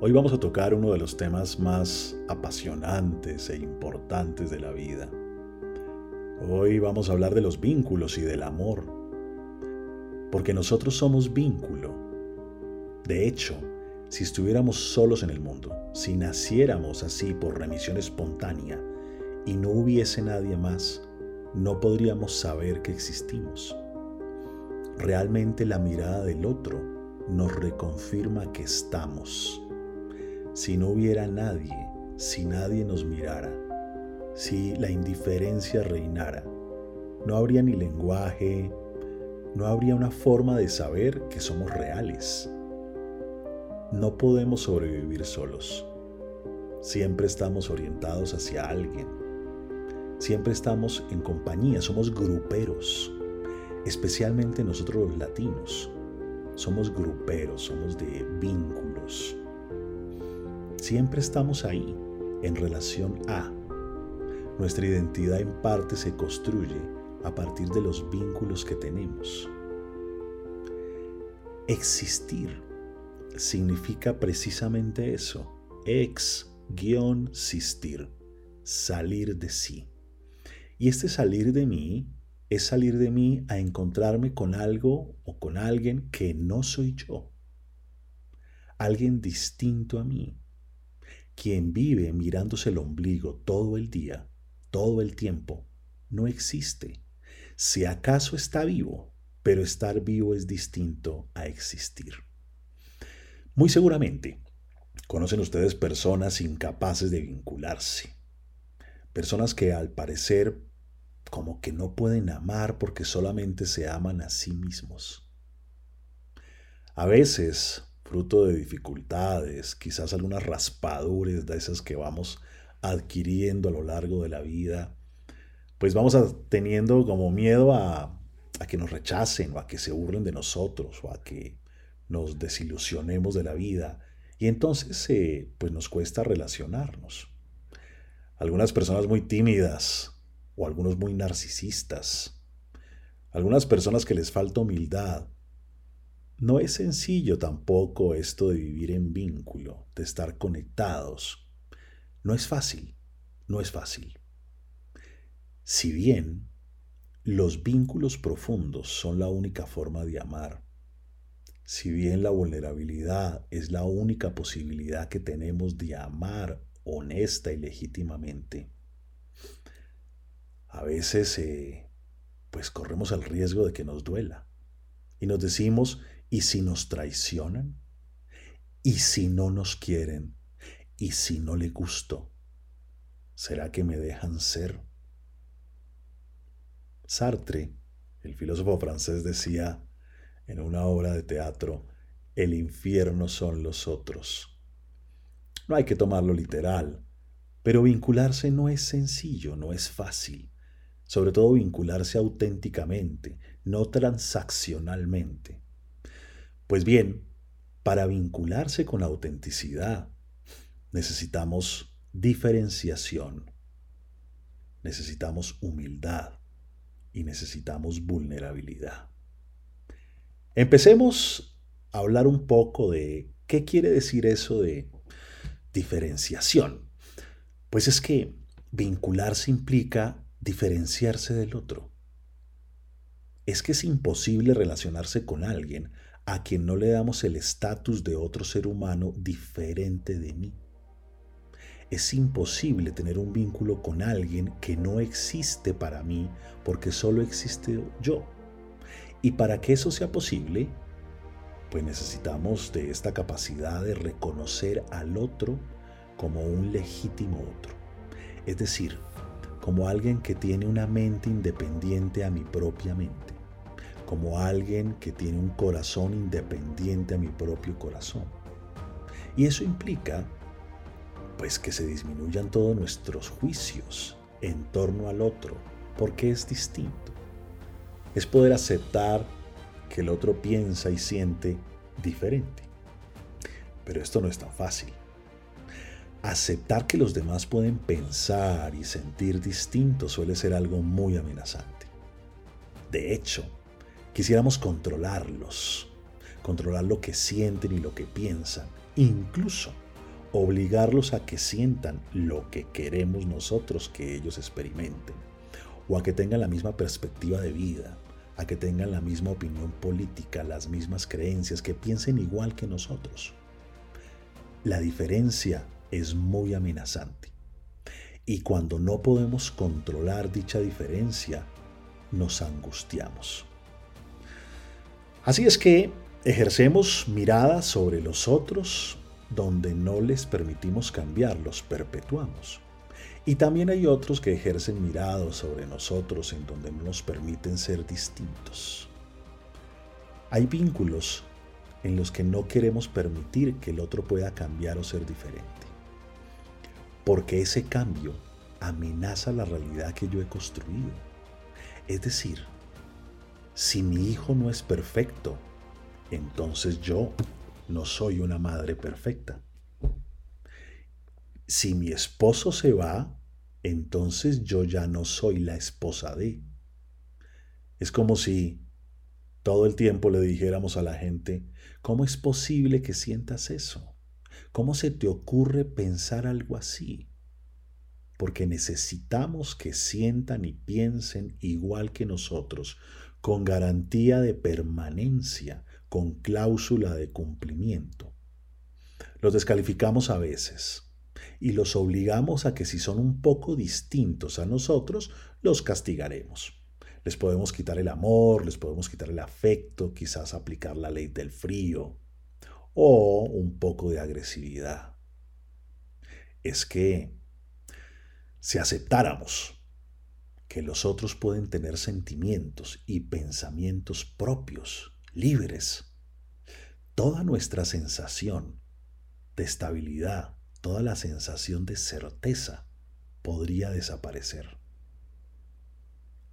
Hoy vamos a tocar uno de los temas más apasionantes e importantes de la vida. Hoy vamos a hablar de los vínculos y del amor. Porque nosotros somos vínculo. De hecho, si estuviéramos solos en el mundo, si naciéramos así por remisión espontánea y no hubiese nadie más, no podríamos saber que existimos. Realmente la mirada del otro nos reconfirma que estamos si no hubiera nadie, si nadie nos mirara, si la indiferencia reinara, no habría ni lenguaje, no habría una forma de saber que somos reales. No podemos sobrevivir solos. Siempre estamos orientados hacia alguien. Siempre estamos en compañía, somos gruperos, especialmente nosotros los latinos. Somos gruperos, somos de vínculos. Siempre estamos ahí, en relación a. Nuestra identidad en parte se construye a partir de los vínculos que tenemos. Existir significa precisamente eso, ex-sistir, salir de sí. Y este salir de mí es salir de mí a encontrarme con algo o con alguien que no soy yo, alguien distinto a mí, quien vive mirándose el ombligo todo el día, todo el tiempo, no existe. Si acaso está vivo, pero estar vivo es distinto a existir. Muy seguramente, conocen ustedes personas incapaces de vincularse. Personas que al parecer como que no pueden amar porque solamente se aman a sí mismos. A veces fruto de dificultades, quizás algunas raspaduras de esas que vamos adquiriendo a lo largo de la vida, pues vamos teniendo como miedo a, que nos rechacen o a que se burlen de nosotros o a que nos desilusionemos de la vida y entonces eh, pues nos cuesta relacionarnos. Algunas personas muy tímidas o algunos muy narcisistas, algunas personas que les falta humildad, no es sencillo tampoco esto de vivir en vínculo, de estar conectados. No es fácil, no es fácil. Si bien los vínculos profundos son la única forma de amar, si bien la vulnerabilidad es la única posibilidad que tenemos de amar honesta y legítimamente, a veces eh, pues corremos el riesgo de que nos duela y nos decimos ¿Y si nos traicionan? ¿Y si no nos quieren? ¿Y si no le gusto? ¿Será que me dejan ser? Sartre, el filósofo francés, decía en una obra de teatro, el infierno son los otros. No hay que tomarlo literal, pero vincularse no es sencillo, no es fácil. Sobre todo vincularse auténticamente, no transaccionalmente. Pues bien, para vincularse con autenticidad necesitamos diferenciación, necesitamos humildad y necesitamos vulnerabilidad. Empecemos a hablar un poco de qué quiere decir eso de diferenciación. Pues es que vincularse implica diferenciarse del otro. Es que es imposible relacionarse con alguien a quien no le damos el estatus de otro ser humano diferente de mí. Es imposible tener un vínculo con alguien que no existe para mí porque solo existe yo. Y para que eso sea posible, pues necesitamos de esta capacidad de reconocer al otro como un legítimo otro. Es decir, como alguien que tiene una mente independiente a mi propia mente como alguien que tiene un corazón independiente a mi propio corazón. Y eso implica pues que se disminuyan todos nuestros juicios en torno al otro, porque es distinto. Es poder aceptar que el otro piensa y siente diferente. Pero esto no es tan fácil. Aceptar que los demás pueden pensar y sentir distinto suele ser algo muy amenazante. De hecho, Quisiéramos controlarlos, controlar lo que sienten y lo que piensan, incluso obligarlos a que sientan lo que queremos nosotros que ellos experimenten, o a que tengan la misma perspectiva de vida, a que tengan la misma opinión política, las mismas creencias, que piensen igual que nosotros. La diferencia es muy amenazante. Y cuando no podemos controlar dicha diferencia, nos angustiamos. Así es que ejercemos mirada sobre los otros donde no les permitimos cambiar, los perpetuamos. Y también hay otros que ejercen mirada sobre nosotros en donde no nos permiten ser distintos. Hay vínculos en los que no queremos permitir que el otro pueda cambiar o ser diferente. Porque ese cambio amenaza la realidad que yo he construido. Es decir, si mi hijo no es perfecto, entonces yo no soy una madre perfecta. Si mi esposo se va, entonces yo ya no soy la esposa de. Es como si todo el tiempo le dijéramos a la gente, ¿cómo es posible que sientas eso? ¿Cómo se te ocurre pensar algo así? Porque necesitamos que sientan y piensen igual que nosotros, con garantía de permanencia, con cláusula de cumplimiento. Los descalificamos a veces y los obligamos a que si son un poco distintos a nosotros, los castigaremos. Les podemos quitar el amor, les podemos quitar el afecto, quizás aplicar la ley del frío o un poco de agresividad. Es que si aceptáramos que los otros pueden tener sentimientos y pensamientos propios, libres. Toda nuestra sensación de estabilidad, toda la sensación de certeza podría desaparecer.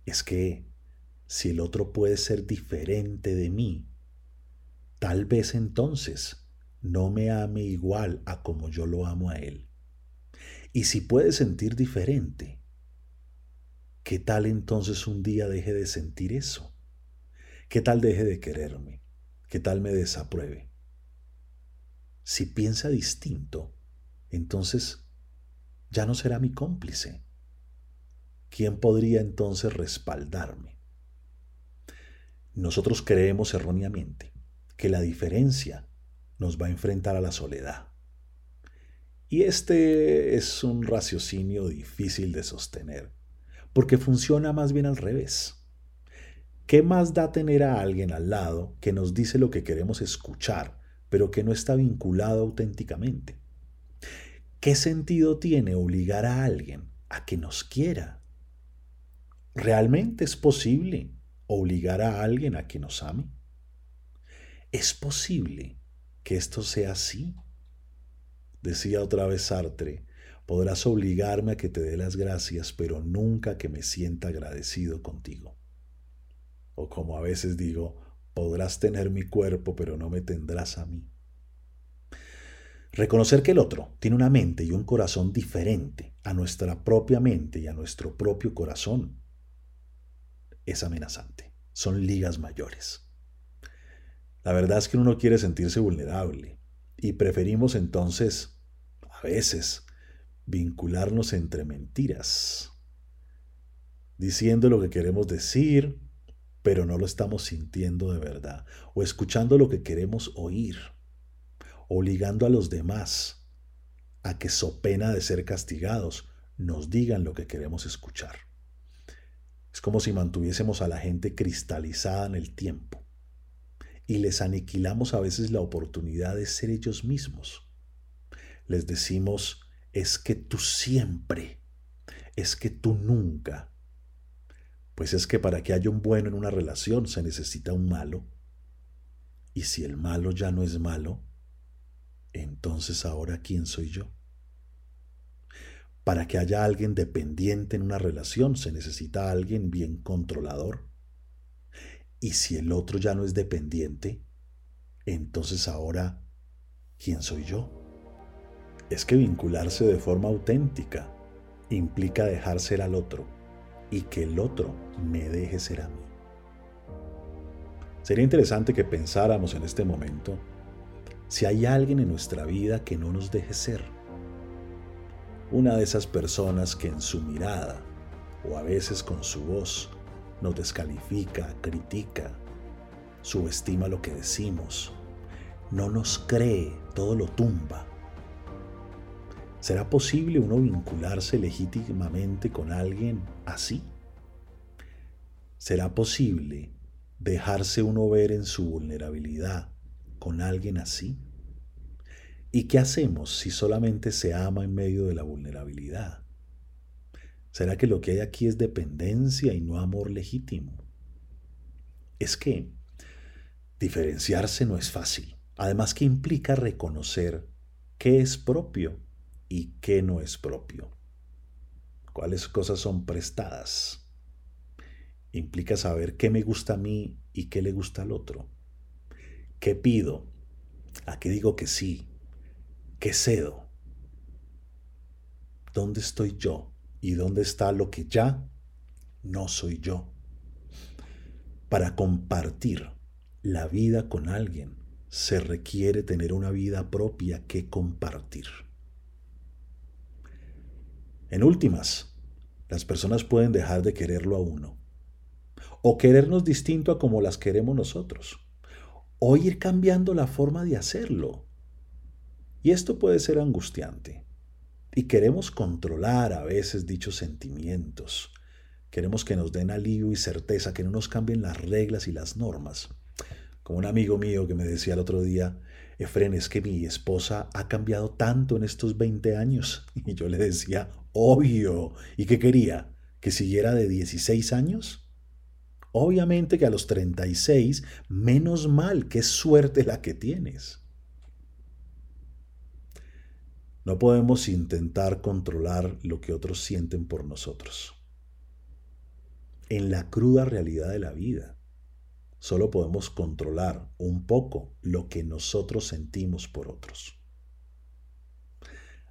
Es que si el otro puede ser diferente de mí, tal vez entonces no me ame igual a como yo lo amo a él. Y si puede sentir diferente, ¿qué tal entonces un día deje de sentir eso? ¿Qué tal deje de quererme? ¿Qué tal me desapruebe? Si piensa distinto, entonces ya no será mi cómplice. ¿Quién podría entonces respaldarme? Nosotros creemos erróneamente que la diferencia nos va a enfrentar a la soledad. Y este es un raciocinio difícil de sostener, porque funciona más bien al revés. ¿Qué más da tener a alguien al lado que nos dice lo que queremos escuchar, pero que no está vinculado auténticamente? ¿Qué sentido tiene obligar a alguien a que nos quiera? ¿Realmente es posible obligar a alguien a que nos ame? ¿Es posible que esto sea así? Decía otra vez Sartre, podrás obligarme a que te dé las gracias, pero nunca que me sienta agradecido contigo. O como a veces digo, podrás tener mi cuerpo, pero no me tendrás a mí. Reconocer que el otro tiene una mente y un corazón diferente a nuestra propia mente y a nuestro propio corazón es amenazante. Son ligas mayores. La verdad es que uno no quiere sentirse vulnerable y preferimos entonces, a veces, vincularnos entre mentiras, diciendo lo que queremos decir, pero no lo estamos sintiendo de verdad, o escuchando lo que queremos oír, obligando a los demás a que, so pena de ser castigados, nos digan lo que queremos escuchar. Es como si mantuviésemos a la gente cristalizada en el tiempo y les aniquilamos a veces la oportunidad de ser ellos mismos. Les decimos, es que tú siempre, es que tú nunca, pues es que para que haya un bueno en una relación se necesita un malo. Y si el malo ya no es malo, entonces ahora ¿quién soy yo? Para que haya alguien dependiente en una relación se necesita alguien bien controlador. Y si el otro ya no es dependiente, entonces ahora ¿quién soy yo? Es que vincularse de forma auténtica implica dejar ser al otro y que el otro me deje ser a mí. Sería interesante que pensáramos en este momento si hay alguien en nuestra vida que no nos deje ser. Una de esas personas que en su mirada o a veces con su voz nos descalifica, critica, subestima lo que decimos, no nos cree, todo lo tumba. ¿Será posible uno vincularse legítimamente con alguien así? ¿Será posible dejarse uno ver en su vulnerabilidad con alguien así? ¿Y qué hacemos si solamente se ama en medio de la vulnerabilidad? ¿Será que lo que hay aquí es dependencia y no amor legítimo? Es que diferenciarse no es fácil. Además que implica reconocer qué es propio y qué no es propio. Cuáles cosas son prestadas. Implica saber qué me gusta a mí y qué le gusta al otro. ¿Qué pido? ¿A qué digo que sí? ¿Qué cedo? ¿Dónde estoy yo? ¿Y dónde está lo que ya no soy yo? Para compartir la vida con alguien se requiere tener una vida propia que compartir. En últimas, las personas pueden dejar de quererlo a uno, o querernos distinto a como las queremos nosotros, o ir cambiando la forma de hacerlo. Y esto puede ser angustiante. Y queremos controlar a veces dichos sentimientos. Queremos que nos den alivio y certeza, que no nos cambien las reglas y las normas. Como un amigo mío que me decía el otro día, Efren, es que mi esposa ha cambiado tanto en estos 20 años. Y yo le decía, obvio. ¿Y qué quería? ¿Que siguiera de 16 años? Obviamente que a los 36, menos mal, qué suerte la que tienes. No podemos intentar controlar lo que otros sienten por nosotros. En la cruda realidad de la vida, Solo podemos controlar un poco lo que nosotros sentimos por otros.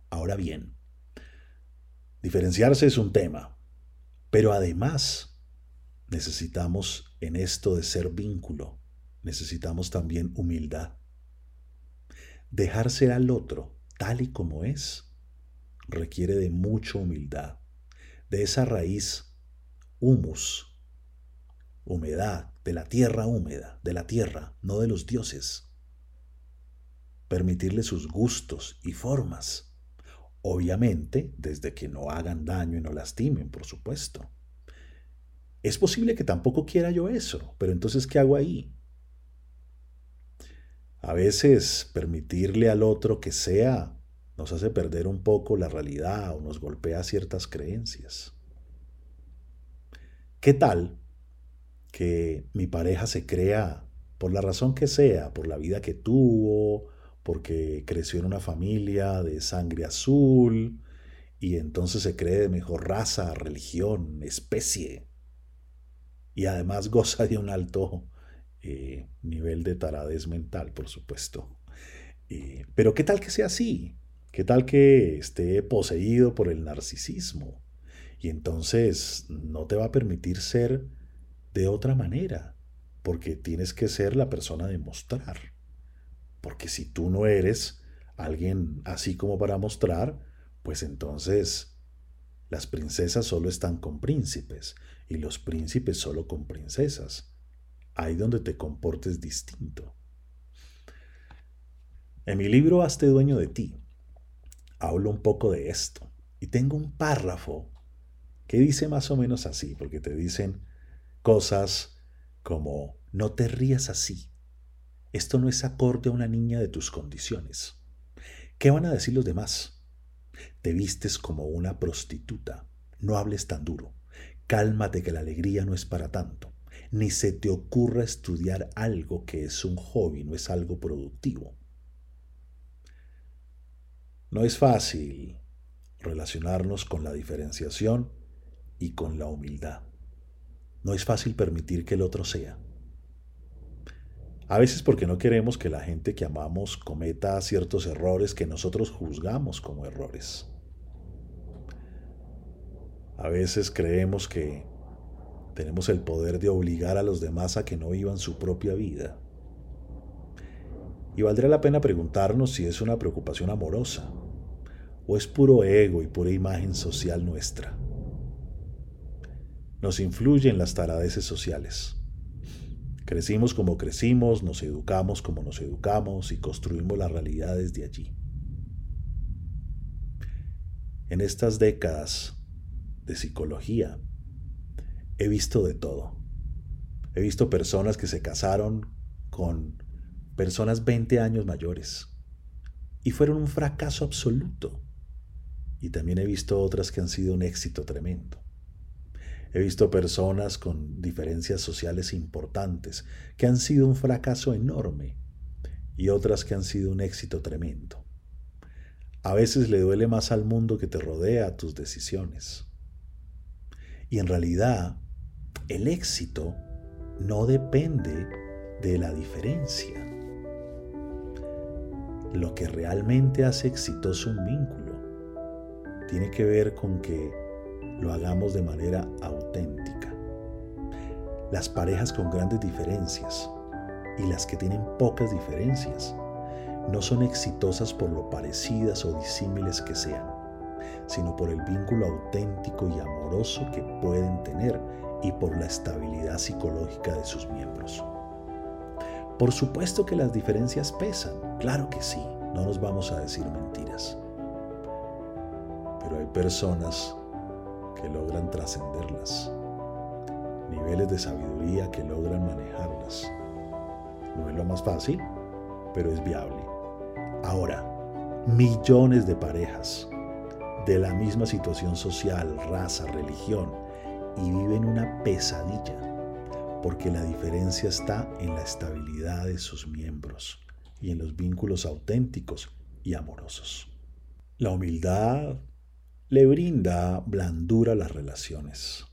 Ahora bien, diferenciarse es un tema, pero además necesitamos en esto de ser vínculo, necesitamos también humildad. Dejar ser al otro tal y como es requiere de mucha humildad, de esa raíz humus, humedad de la tierra húmeda, de la tierra, no de los dioses. Permitirle sus gustos y formas. Obviamente, desde que no hagan daño y no lastimen, por supuesto. Es posible que tampoco quiera yo eso, pero entonces, ¿qué hago ahí? A veces permitirle al otro que sea nos hace perder un poco la realidad o nos golpea ciertas creencias. ¿Qué tal que mi pareja se crea, por la razón que sea, por la vida que tuvo, porque creció en una familia de sangre azul, y entonces se cree de mejor raza, religión, especie, y además goza de un alto eh, nivel de taradez mental, por supuesto. Pero ¿qué tal que sea así? ¿Qué tal que esté poseído por el narcisismo? Y entonces no te va a permitir ser de otra manera, porque tienes que ser la persona de mostrar. Porque si tú no eres alguien así como para mostrar, pues entonces las princesas solo están con príncipes y los príncipes solo con princesas. Ahí donde te comportes distinto. En mi libro Hazte dueño de ti, hablo un poco de esto y tengo un párrafo que dice más o menos así, porque te dicen, Cosas como, no te rías así. Esto no es acorde a una niña de tus condiciones. ¿Qué van a decir los demás? Te vistes como una prostituta. No hables tan duro. Cálmate que la alegría no es para tanto. Ni se te ocurra estudiar algo que es un hobby, no es algo productivo. No es fácil relacionarnos con la diferenciación y con la humildad. No es fácil permitir que el otro sea. A veces porque no queremos que la gente que amamos cometa ciertos errores que nosotros juzgamos como errores. A veces creemos que tenemos el poder de obligar a los demás a que no vivan su propia vida. Y valdría la pena preguntarnos si es una preocupación amorosa o es puro ego y pura imagen social nuestra. Nos influyen las taradeces sociales. Crecimos como crecimos, nos educamos como nos educamos y construimos las realidades de allí. En estas décadas de psicología he visto de todo. He visto personas que se casaron con personas 20 años mayores y fueron un fracaso absoluto. Y también he visto otras que han sido un éxito tremendo. He visto personas con diferencias sociales importantes que han sido un fracaso enorme y otras que han sido un éxito tremendo. A veces le duele más al mundo que te rodea tus decisiones. Y en realidad, el éxito no depende de la diferencia. Lo que realmente hace exitoso un vínculo tiene que ver con que lo hagamos de manera auténtica. Las parejas con grandes diferencias y las que tienen pocas diferencias no son exitosas por lo parecidas o disímiles que sean, sino por el vínculo auténtico y amoroso que pueden tener y por la estabilidad psicológica de sus miembros. Por supuesto que las diferencias pesan, claro que sí, no nos vamos a decir mentiras. Pero hay personas que logran trascenderlas, niveles de sabiduría que logran manejarlas. No es lo más fácil, pero es viable. Ahora, millones de parejas de la misma situación social, raza, religión, y viven una pesadilla, porque la diferencia está en la estabilidad de sus miembros y en los vínculos auténticos y amorosos. La humildad le brinda blandura a las relaciones.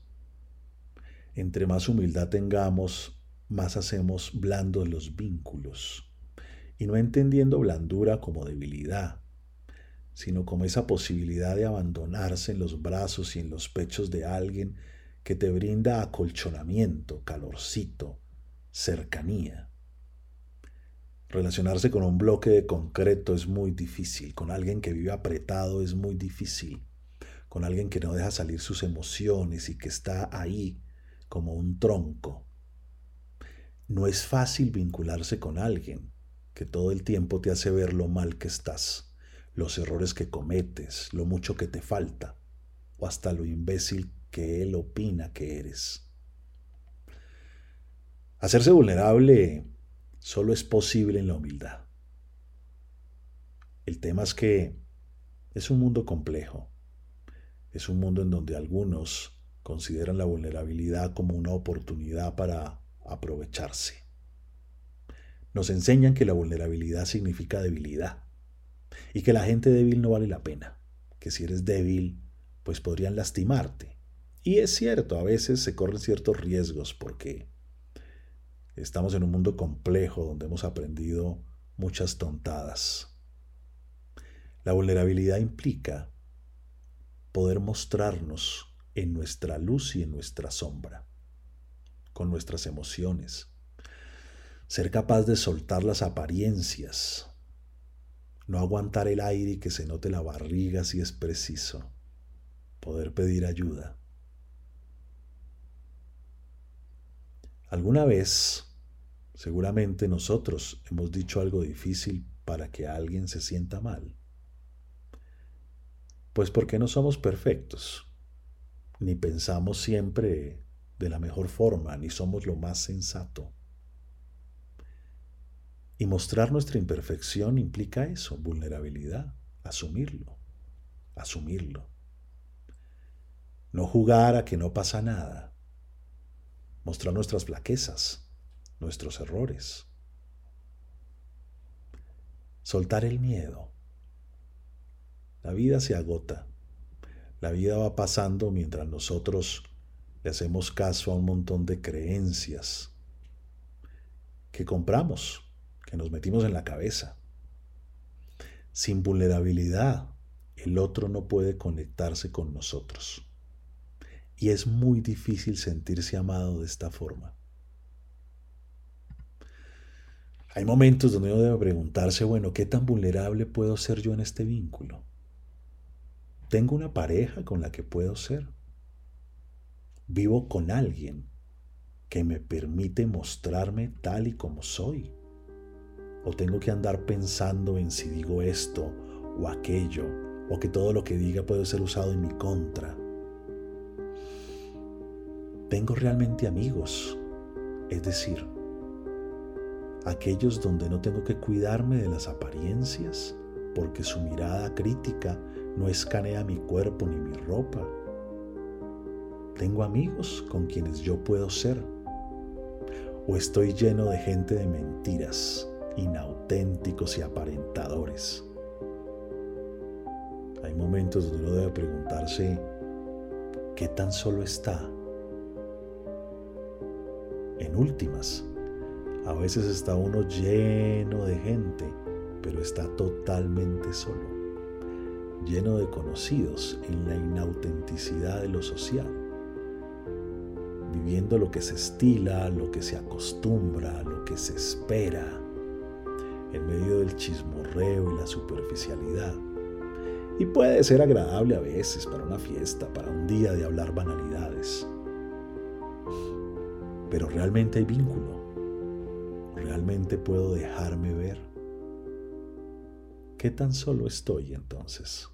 Entre más humildad tengamos, más hacemos blandos los vínculos. Y no entendiendo blandura como debilidad, sino como esa posibilidad de abandonarse en los brazos y en los pechos de alguien que te brinda acolchonamiento, calorcito, cercanía. Relacionarse con un bloque de concreto es muy difícil, con alguien que vive apretado es muy difícil con alguien que no deja salir sus emociones y que está ahí como un tronco. No es fácil vincularse con alguien que todo el tiempo te hace ver lo mal que estás, los errores que cometes, lo mucho que te falta, o hasta lo imbécil que él opina que eres. Hacerse vulnerable solo es posible en la humildad. El tema es que es un mundo complejo es un mundo en donde algunos consideran la vulnerabilidad como una oportunidad para aprovecharse. Nos enseñan que la vulnerabilidad significa debilidad y que la gente débil no vale la pena, que si eres débil, pues podrían lastimarte. Y es cierto, a veces se corren ciertos riesgos porque estamos en un mundo complejo donde hemos aprendido muchas tontadas. La vulnerabilidad implica poder mostrarnos en nuestra luz y en nuestra sombra, con nuestras emociones, ser capaz de soltar las apariencias, no aguantar el aire y que se note la barriga si es preciso, poder pedir ayuda. Alguna vez, seguramente nosotros hemos dicho algo difícil para que alguien se sienta mal. Pues porque no somos perfectos, ni pensamos siempre de la mejor forma, ni somos lo más sensato. Y mostrar nuestra imperfección implica eso, vulnerabilidad, asumirlo, asumirlo. No jugar a que no pasa nada. Mostrar nuestras flaquezas, nuestros errores. Soltar el miedo. La vida se agota. La vida va pasando mientras nosotros le hacemos caso a un montón de creencias que compramos, que nos metimos en la cabeza. Sin vulnerabilidad, el otro no puede conectarse con nosotros. Y es muy difícil sentirse amado de esta forma. Hay momentos donde uno debe preguntarse, bueno, ¿qué tan vulnerable puedo ser yo en este vínculo? ¿Tengo una pareja con la que puedo ser? ¿Vivo con alguien que me permite mostrarme tal y como soy? ¿O tengo que andar pensando en si digo esto o aquello, o que todo lo que diga puede ser usado en mi contra? ¿Tengo realmente amigos? Es decir, aquellos donde no tengo que cuidarme de las apariencias, porque su mirada crítica no escanea mi cuerpo ni mi ropa. Tengo amigos con quienes yo puedo ser. O estoy lleno de gente de mentiras, inauténticos y aparentadores. Hay momentos donde uno debe preguntarse, ¿qué tan solo está? En últimas, a veces está uno lleno de gente, pero está totalmente solo, lleno de conocidos en la inautenticidad de lo social, viviendo lo que se estila, lo que se acostumbra, lo que se espera, en medio del chismorreo y la superficialidad. Y puede ser agradable a veces para una fiesta, para un día de hablar banalidades. Pero realmente hay vínculo ¿Realmente puedo dejarme ver? ¿Qué tan solo estoy entonces?